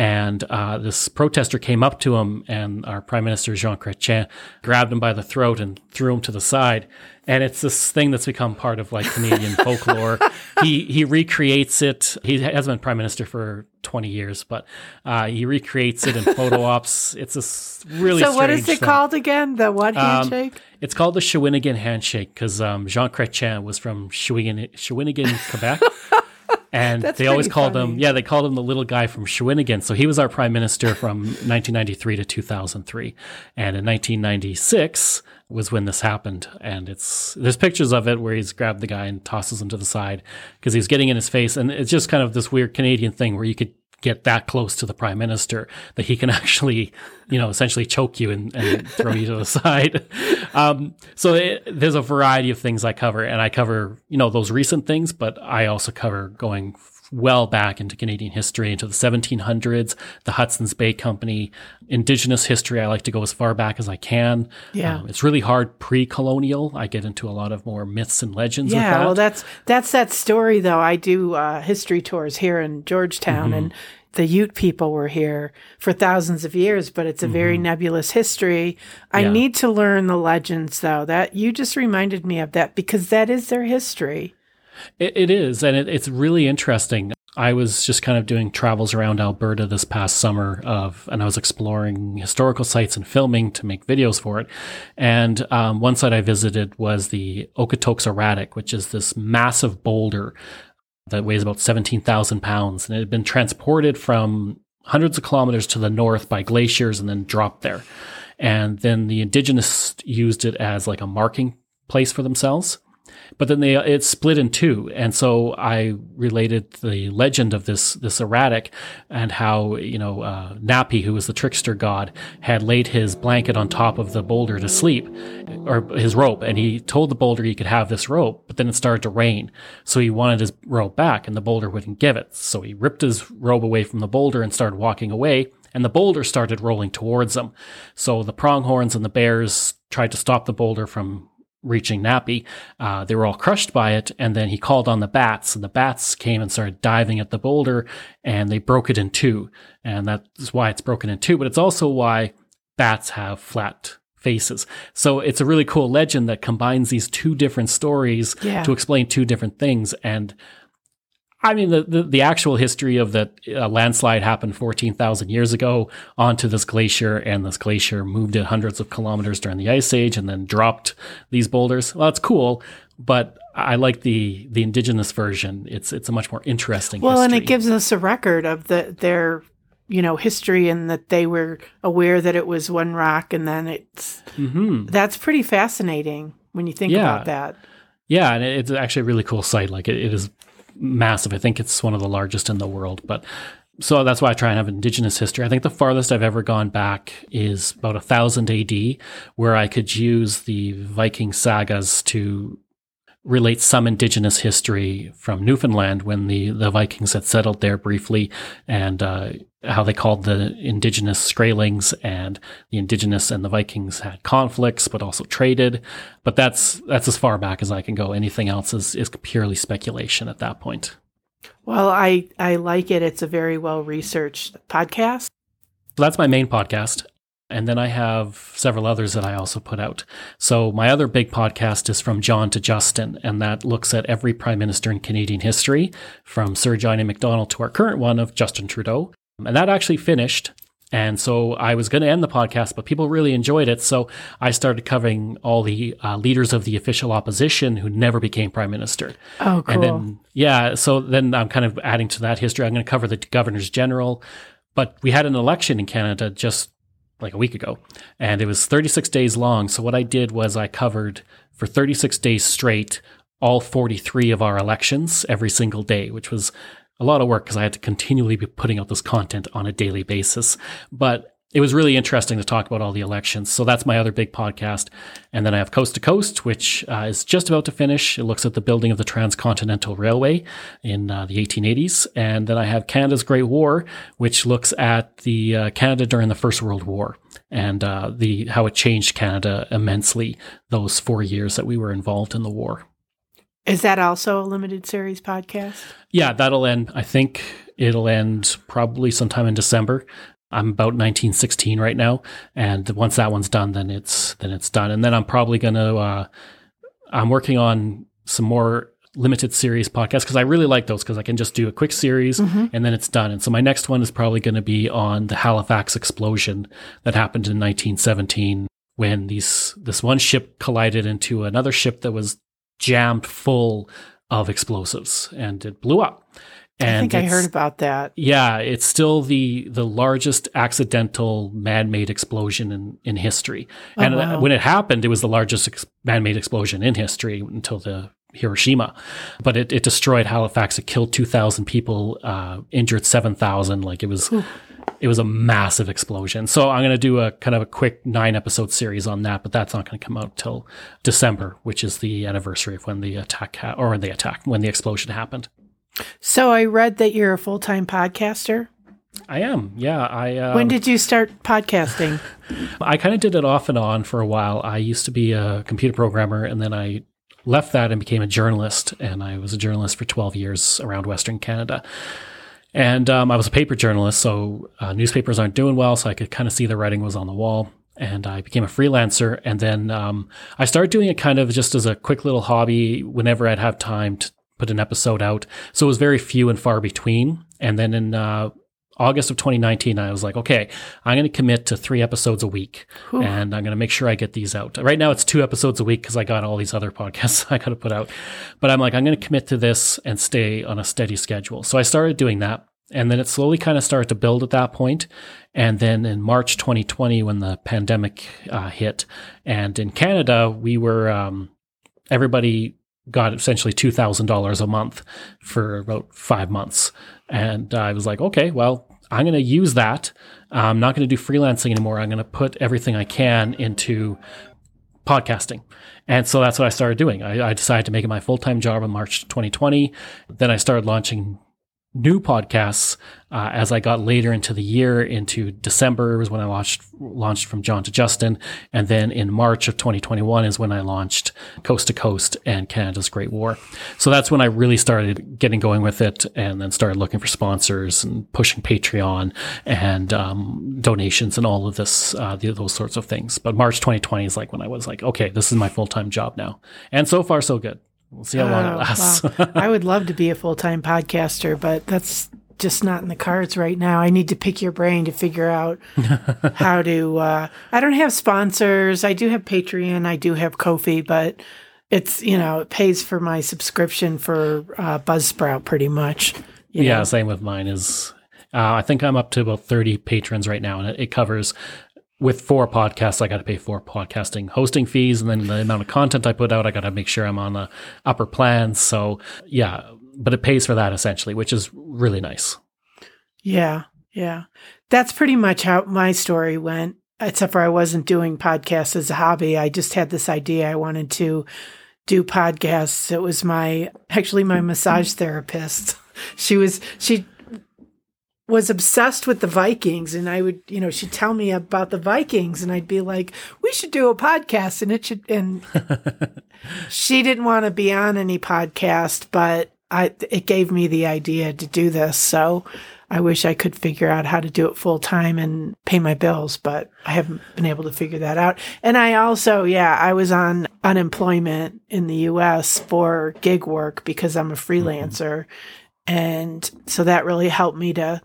S2: and uh, this protester came up to him, and our Prime Minister Jean Chrétien grabbed him by the throat and threw him to the side. And it's this thing that's become part of like Canadian folklore. He he recreates it. He hasn't been Prime Minister for twenty years, but uh, he recreates it in photo ops. It's a really
S1: so. what is it
S2: thing.
S1: called again? The what um, handshake? Um,
S2: it's called the Shawinigan handshake because um, Jean Chrétien was from Shawinigan, Shawinigan Quebec. and That's they always called funny. him yeah they called him the little guy from Shawinigan. So he was our prime minister from 1993 to 2003, and in 1996 was when this happened. And it's there's pictures of it where he's grabbed the guy and tosses him to the side because he's getting in his face, and it's just kind of this weird Canadian thing where you could get that close to the prime minister that he can actually, you know, essentially choke you and, and throw you to the side. Um, so it, there's a variety of things I cover, and I cover, you know, those recent things, but I also cover going well back into Canadian history, into the 1700s, the Hudson's Bay Company, Indigenous history. I like to go as far back as I can.
S1: Yeah, um,
S2: it's really hard pre-colonial. I get into a lot of more myths and legends.
S1: Yeah,
S2: that.
S1: well, that's that's that story though. I do uh, history tours here in Georgetown, mm-hmm. and the Ute people were here for thousands of years, but it's a very mm-hmm. nebulous history. I yeah. need to learn the legends though. That you just reminded me of that because that is their history.
S2: It, it is, and it, it's really interesting. I was just kind of doing travels around Alberta this past summer of, and I was exploring historical sites and filming to make videos for it. And um, one site I visited was the Okotoks Erratic, which is this massive boulder that weighs about 17,000 pounds. And it had been transported from hundreds of kilometers to the north by glaciers and then dropped there. And then the indigenous used it as like a marking place for themselves but then they it split in two, and so I related the legend of this this erratic and how you know uh, Napi, who was the trickster god, had laid his blanket on top of the boulder to sleep, or his rope, and he told the boulder he could have this rope, but then it started to rain, so he wanted his rope back, and the boulder wouldn't give it, so he ripped his robe away from the boulder and started walking away. And the boulder started rolling towards him. So the pronghorns and the bears tried to stop the boulder from reaching Napi. Uh, they were all crushed by it. And then he called on the bats, and the bats came and started diving at the boulder, and they broke it in two. And that's why it's broken in two. But it's also why bats have flat faces. So it's a really cool legend that combines these two different stories yeah. to explain two different things. And I mean, the, the, the, actual history of that uh, landslide happened 14,000 years ago onto this glacier, and this glacier moved it hundreds of kilometers during the ice age and then dropped these boulders. Well, it's cool, but I like the the indigenous version. It's it's a much more interesting.
S1: Well,
S2: history.
S1: and it gives us a record of the their you know history and that they were aware that it was one rock, and then it's mm-hmm. that's pretty fascinating when you think yeah. about that.
S2: Yeah, and it's actually a really cool site. Like it, it is massive. I think it's one of the largest in the world, but so that's why I try and have indigenous history. I think the farthest I've ever gone back is about a thousand AD, where I could use the Viking sagas to relate some indigenous history from Newfoundland when the, the Vikings had settled there briefly and uh, how they called the indigenous Skraelings and the indigenous and the Vikings had conflicts, but also traded. But that's that's as far back as I can go. Anything else is, is purely speculation at that point.
S1: Well, I, I like it. It's a very well researched podcast.
S2: So that's my main podcast. And then I have several others that I also put out. So my other big podcast is From John to Justin, and that looks at every prime minister in Canadian history, from Sir John A. Macdonald to our current one of Justin Trudeau. And that actually finished. And so I was going to end the podcast, but people really enjoyed it. So I started covering all the uh, leaders of the official opposition who never became prime minister.
S1: Oh, cool.
S2: And then, yeah, so then I'm kind of adding to that history. I'm going to cover the governors general. But we had an election in Canada just like a week ago, and it was 36 days long. So what I did was I covered for 36 days straight all 43 of our elections every single day, which was a lot of work because I had to continually be putting out this content on a daily basis. But it was really interesting to talk about all the elections. So that's my other big podcast. And then I have Coast to Coast, which uh, is just about to finish. It looks at the building of the Transcontinental Railway in uh, the 1880s. And then I have Canada's Great War, which looks at the uh, Canada during the First World War and uh, the how it changed Canada immensely those four years that we were involved in the war.
S1: Is that also a limited series podcast?
S2: Yeah, that'll end. I think it'll end probably sometime in December. I'm about 1916 right now, and once that one's done, then it's then it's done. And then I'm probably gonna uh, I'm working on some more limited series podcasts because I really like those because I can just do a quick series mm-hmm. and then it's done. And so my next one is probably going to be on the Halifax explosion that happened in 1917 when these this one ship collided into another ship that was jammed full of explosives and it blew up.
S1: And I think I heard about that.
S2: Yeah, it's still the the largest accidental man-made explosion in in history. Oh, and uh, wow. when it happened, it was the largest ex- man-made explosion in history until the Hiroshima. But it, it destroyed Halifax. It killed 2,000 people, uh, injured 7,000. Like it was it was a massive explosion. So I'm going to do a kind of a quick nine episode series on that, but that's not going to come out till December, which is the anniversary of when the attack ha- or the attack when the explosion happened.
S1: So I read that you're a full time podcaster.
S2: I am. Yeah. I. Um,
S1: when did you start podcasting?
S2: I kind of did it off and on for a while. I used to be a computer programmer, and then I left that and became a journalist. And I was a journalist for 12 years around Western Canada. And um, I was a paper journalist, so uh, newspapers aren't doing well, so I could kind of see the writing was on the wall. And I became a freelancer. And then um, I started doing it kind of just as a quick little hobby whenever I'd have time to put an episode out. So it was very few and far between. And then in uh, August of 2019, I was like, okay, I'm going to commit to three episodes a week Whew. and I'm going to make sure I get these out. Right now, it's two episodes a week because I got all these other podcasts I got to put out. But I'm like, I'm going to commit to this and stay on a steady schedule. So I started doing that. And then it slowly kind of started to build at that point. And then in March 2020, when the pandemic uh, hit, and in Canada, we were, um, everybody got essentially $2,000 a month for about five months. And I was like, okay, well, I'm going to use that. I'm not going to do freelancing anymore. I'm going to put everything I can into podcasting. And so that's what I started doing. I, I decided to make it my full time job in March 2020. Then I started launching new podcasts uh, as I got later into the year. Into December was when I launched launched from John to Justin, and then in March of 2021 is when I launched Coast to Coast and Canada's Great War. So that's when I really started getting going with it, and then started looking for sponsors and pushing Patreon and um, donations and all of this uh, those sorts of things. But March 2020 is like when I was like, okay, this is my full time job now, and so far so good. We'll see how long it oh, lasts.
S1: Wow. I would love to be a full time podcaster, but that's just not in the cards right now. I need to pick your brain to figure out how to. Uh, I don't have sponsors. I do have Patreon. I do have Ko-fi, but it's you know it pays for my subscription for uh, Buzzsprout pretty much.
S2: yeah, know? same with mine. Is uh, I think I'm up to about 30 patrons right now, and it, it covers with four podcasts, I got to pay for podcasting hosting fees, and then the amount of content I put out, I got to make sure I'm on the upper plans. So yeah, but it pays for that essentially, which is really nice.
S1: Yeah, yeah, that's pretty much how my story went. Except for I wasn't doing podcasts as a hobby. I just had this idea I wanted to do podcasts. It was my actually my massage therapist. She was she was obsessed with the Vikings and I would, you know, she'd tell me about the Vikings and I'd be like, we should do a podcast and it should, and she didn't want to be on any podcast, but I it gave me the idea to do this. So I wish I could figure out how to do it full time and pay my bills, but I haven't been able to figure that out. And I also, yeah, I was on unemployment in the US for gig work because I'm a freelancer. Mm-hmm. And so that really helped me to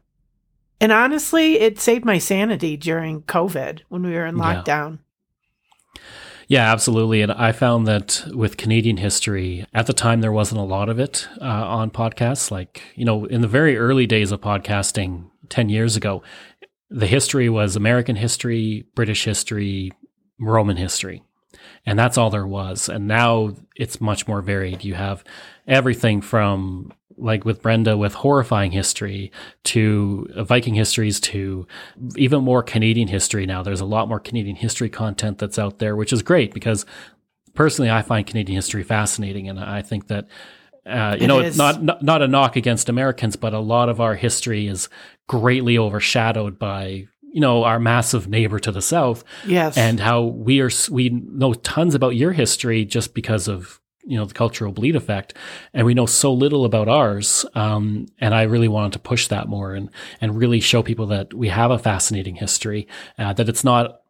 S1: and honestly, it saved my sanity during COVID when we were in lockdown.
S2: Yeah. yeah. absolutely. And I found that with Canadian history, at the time, there wasn't a lot of it uh, on podcasts. Like, you know, in the very early days of podcasting 10 years ago, the history was American history, British history, Roman history. And that's all there was. And now it's much more varied. You have everything from like with Brenda with horrifying history to Viking histories to even more Canadian history now. There's a lot more Canadian history content that's out there, which is great because personally I find Canadian history fascinating and I think that uh, you it know, it's not, not not a knock against Americans, but a lot of our history is greatly overshadowed by you know our massive neighbor to the south.
S1: Yes,
S2: and how we are we know tons about your history just because of you know the cultural bleed effect and we know so little about ours um, and i really wanted to push that more and and really show people that we have a fascinating history uh, that it's not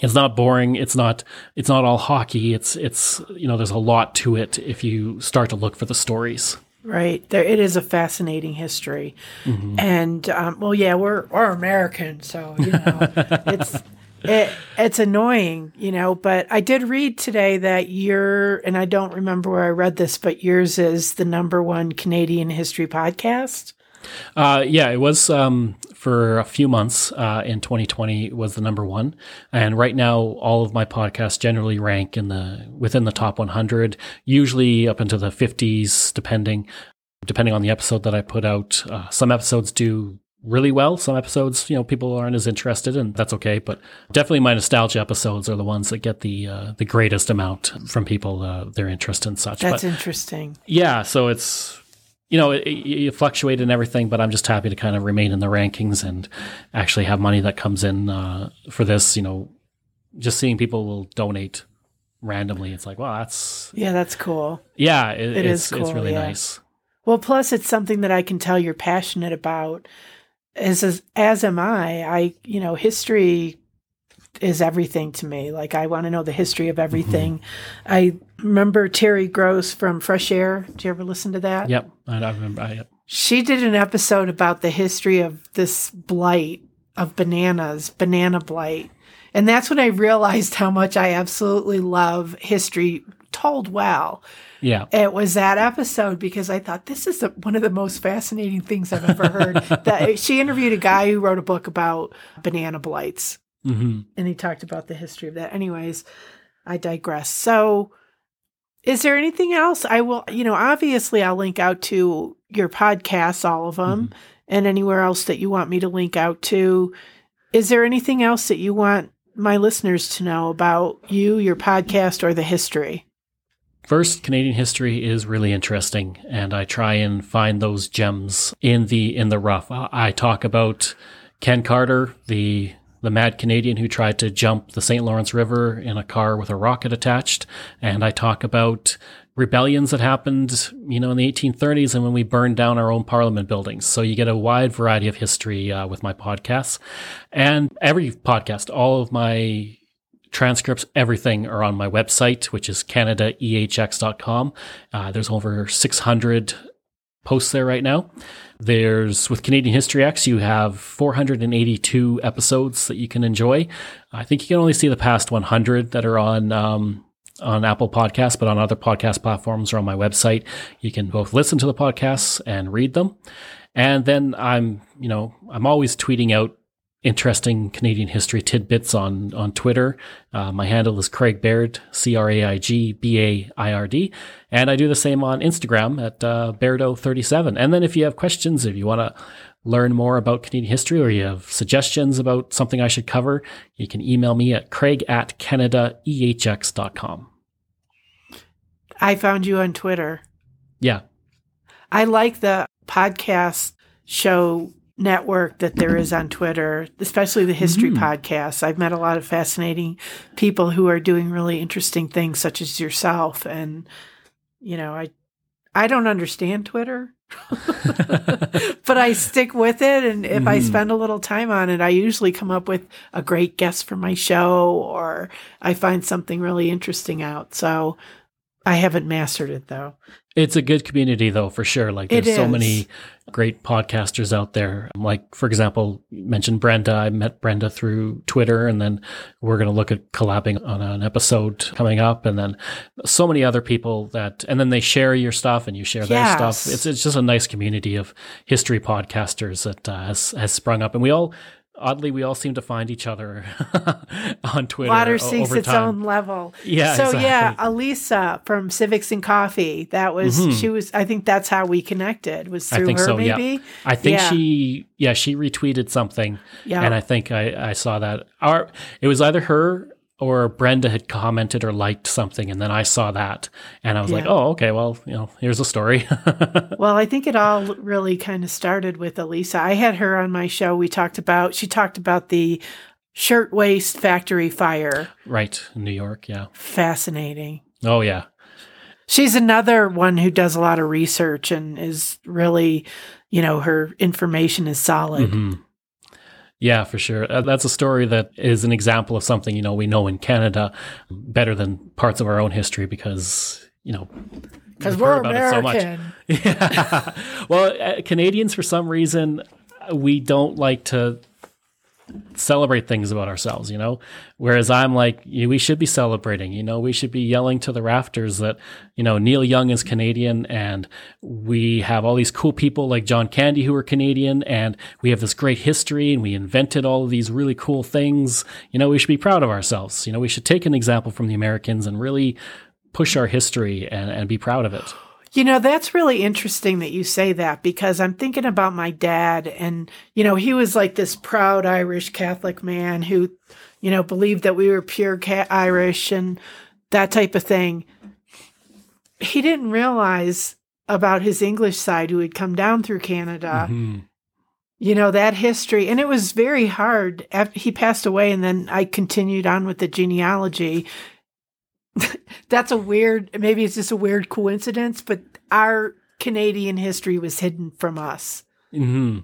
S2: it's not boring it's not it's not all hockey it's it's you know there's a lot to it if you start to look for the stories.
S1: Right. There it is a fascinating history. Mm-hmm. and um, well yeah we're we're american so you know it's it, it's annoying, you know, but I did read today that you're, and I don't remember where I read this, but yours is the number one Canadian history podcast.
S2: Uh, yeah, it was um, for a few months uh, in 2020 was the number one, and right now all of my podcasts generally rank in the within the top 100, usually up into the 50s, depending depending on the episode that I put out. Uh, some episodes do really well. Some episodes, you know, people aren't as interested, and that's okay. But definitely, my nostalgia episodes are the ones that get the uh, the greatest amount from people, uh, their interest and such.
S1: That's
S2: but,
S1: interesting.
S2: Yeah, so it's you know, it, you fluctuate and everything, but I'm just happy to kind of remain in the rankings and actually have money that comes in uh, for this. You know, just seeing people will donate randomly. It's like, well, that's
S1: yeah, that's cool.
S2: Yeah, it, it it's, is cool, It's really yeah. nice.
S1: Well, plus it's something that I can tell you're passionate about as, as as am I. I you know history is everything to me. Like I want to know the history of everything. Mm-hmm. I remember Terry Gross from Fresh Air. Do you ever listen to that?
S2: Yep, I, I remember. I, yep.
S1: She did an episode about the history of this blight of bananas, banana blight. And that's when I realized how much I absolutely love history told well.
S2: Yeah.
S1: It was that episode because I thought this is the, one of the most fascinating things I've ever heard. that she interviewed a guy who wrote a book about banana blights. Mm-hmm. And he talked about the history of that. Anyways, I digress. So, is there anything else? I will, you know, obviously I'll link out to your podcasts, all of them, mm-hmm. and anywhere else that you want me to link out to. Is there anything else that you want my listeners to know about you, your podcast, or the history?
S2: First, Canadian history is really interesting, and I try and find those gems in the in the rough. I talk about Ken Carter, the the mad Canadian who tried to jump the St. Lawrence River in a car with a rocket attached, and I talk about rebellions that happened, you know, in the 1830s and when we burned down our own parliament buildings. So you get a wide variety of history uh, with my podcasts, and every podcast, all of my transcripts, everything are on my website, which is canadaehx.com. Uh, there's over 600 posts there right now. There's with Canadian History X, you have 482 episodes that you can enjoy. I think you can only see the past 100 that are on um, on Apple Podcasts, but on other podcast platforms or on my website, you can both listen to the podcasts and read them. And then I'm, you know, I'm always tweeting out interesting Canadian history tidbits on on Twitter. Uh, my handle is Craig Baird, C R A I G B A I R D, and I do the same on Instagram at uh, Bairdo37. And then if you have questions, if you want to learn more about Canadian history or you have suggestions about something I should cover, you can email me at craig at canadaehx.com.
S1: I found you on Twitter.
S2: Yeah.
S1: I like the podcast show network that there is on Twitter, especially the history mm. podcasts. I've met a lot of fascinating people who are doing really interesting things, such as yourself. And, you know, I, I don't understand Twitter. but I stick with it. And if mm-hmm. I spend a little time on it, I usually come up with a great guest for my show or I find something really interesting out. So I haven't mastered it though.
S2: It's a good community though, for sure. Like there's so many great podcasters out there. Like, for example, you mentioned Brenda. I met Brenda through Twitter and then we're going to look at collabing on an episode coming up. And then so many other people that, and then they share your stuff and you share yes. their stuff. It's, it's just a nice community of history podcasters that uh, has, has sprung up. And we all, oddly, we all seem to find each other on Twitter.
S1: Water sinks its time. own level.
S2: Yeah.
S1: So
S2: exactly.
S1: yeah, Elisa from Civics and Coffee. That was mm-hmm. she was. I think that's how we connected. Was through
S2: I think
S1: her.
S2: So,
S1: maybe.
S2: Yeah. I think yeah. she. Yeah, she retweeted something. Yeah. And I think I, I saw that. Our it was either her or Brenda had commented or liked something, and then I saw that, and I was yeah. like, "Oh, okay. Well, you know, here's a story."
S1: well, I think it all really kind of started with Elisa. I had her on my show. We talked about she talked about the shirtwaist factory fire,
S2: right in New York. Yeah,
S1: fascinating.
S2: Oh yeah,
S1: she's another one who does a lot of research and is really, you know, her information is solid. Mm-hmm.
S2: Yeah, for sure. Uh, that's a story that is an example of something, you know, we know in Canada better than parts of our own history because, you know,
S1: because we're American.
S2: So yeah. well, uh, Canadians, for some reason, we don't like to celebrate things about ourselves, you know? Whereas I'm like, we should be celebrating, you know, we should be yelling to the rafters that, you know, Neil Young is Canadian and we have all these cool people like John Candy who are Canadian and we have this great history and we invented all of these really cool things. You know, we should be proud of ourselves. You know, we should take an example from the Americans and really push our history and, and be proud of it.
S1: You know, that's really interesting that you say that because I'm thinking about my dad and, you know, he was like this proud Irish Catholic man who, you know, believed that we were pure Irish and that type of thing. He didn't realize about his English side who had come down through Canada. Mm-hmm. You know, that history. And it was very hard. He passed away, and then I continued on with the genealogy. that's a weird maybe it's just a weird coincidence but our canadian history was hidden from us.
S2: Mm-hmm.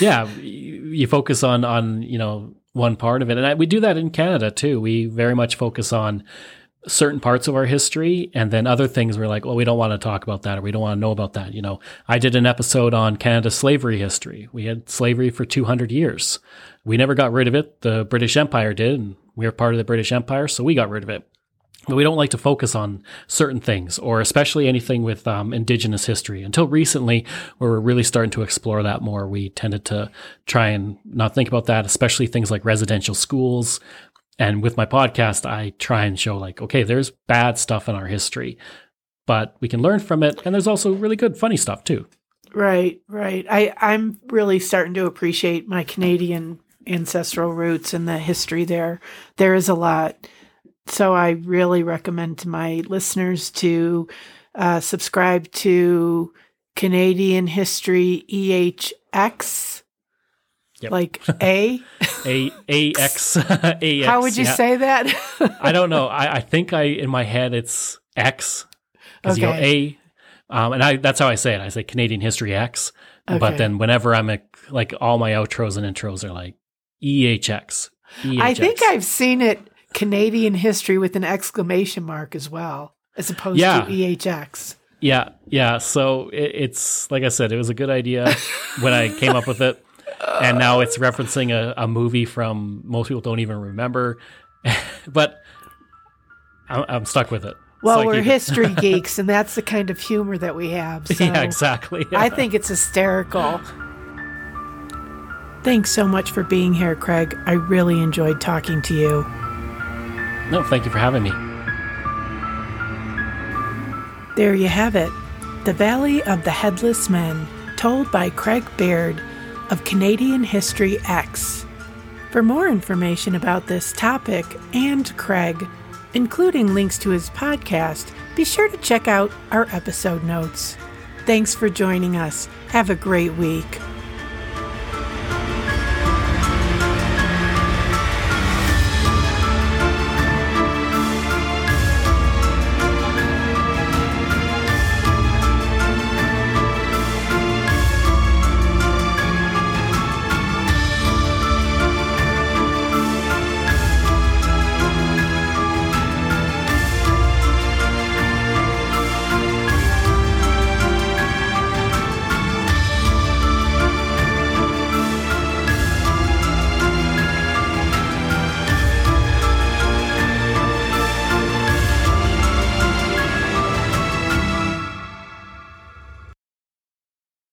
S2: yeah you focus on on you know one part of it. And I, we do that in canada too. We very much focus on certain parts of our history and then other things we're like well we don't want to talk about that or we don't want to know about that you know. I did an episode on canada's slavery history. We had slavery for 200 years. We never got rid of it. The british empire did and we are part of the british empire so we got rid of it we don't like to focus on certain things, or especially anything with um, indigenous history. Until recently, where we're really starting to explore that more, we tended to try and not think about that, especially things like residential schools. And with my podcast, I try and show like, okay, there's bad stuff in our history, but we can learn from it. And there's also really good, funny stuff too.
S1: Right, right. I, I'm really starting to appreciate my Canadian ancestral roots and the history there. There is a lot so I really recommend to my listeners to uh, subscribe to Canadian History EHX. Yep. Like A
S2: A A X A X.
S1: How would you yeah. say that?
S2: I don't know. I, I think I in my head it's X because okay. you know A, um, and I that's how I say it. I say Canadian History X, okay. but then whenever I'm a, like all my outros and intros are like EHX.
S1: EHX. I think I've seen it Canadian history with an exclamation mark as well, as opposed yeah. to EHX.
S2: Yeah, yeah. So it, it's like I said, it was a good idea when I came up with it, and now it's referencing a, a movie from most people don't even remember, but I'm, I'm, stuck with it.
S1: Well, we're history geeks, and that's the kind of humor that we have. So
S2: yeah, exactly.
S1: I think it's hysterical. Thanks so much for being here, Craig. I really enjoyed talking to you.
S2: No, thank you for having me.
S1: There you have it The Valley of the Headless Men, told by Craig Baird of Canadian History X. For more information about this topic and Craig, including links to his podcast, be sure to check out our episode notes. Thanks for joining us. Have a great week.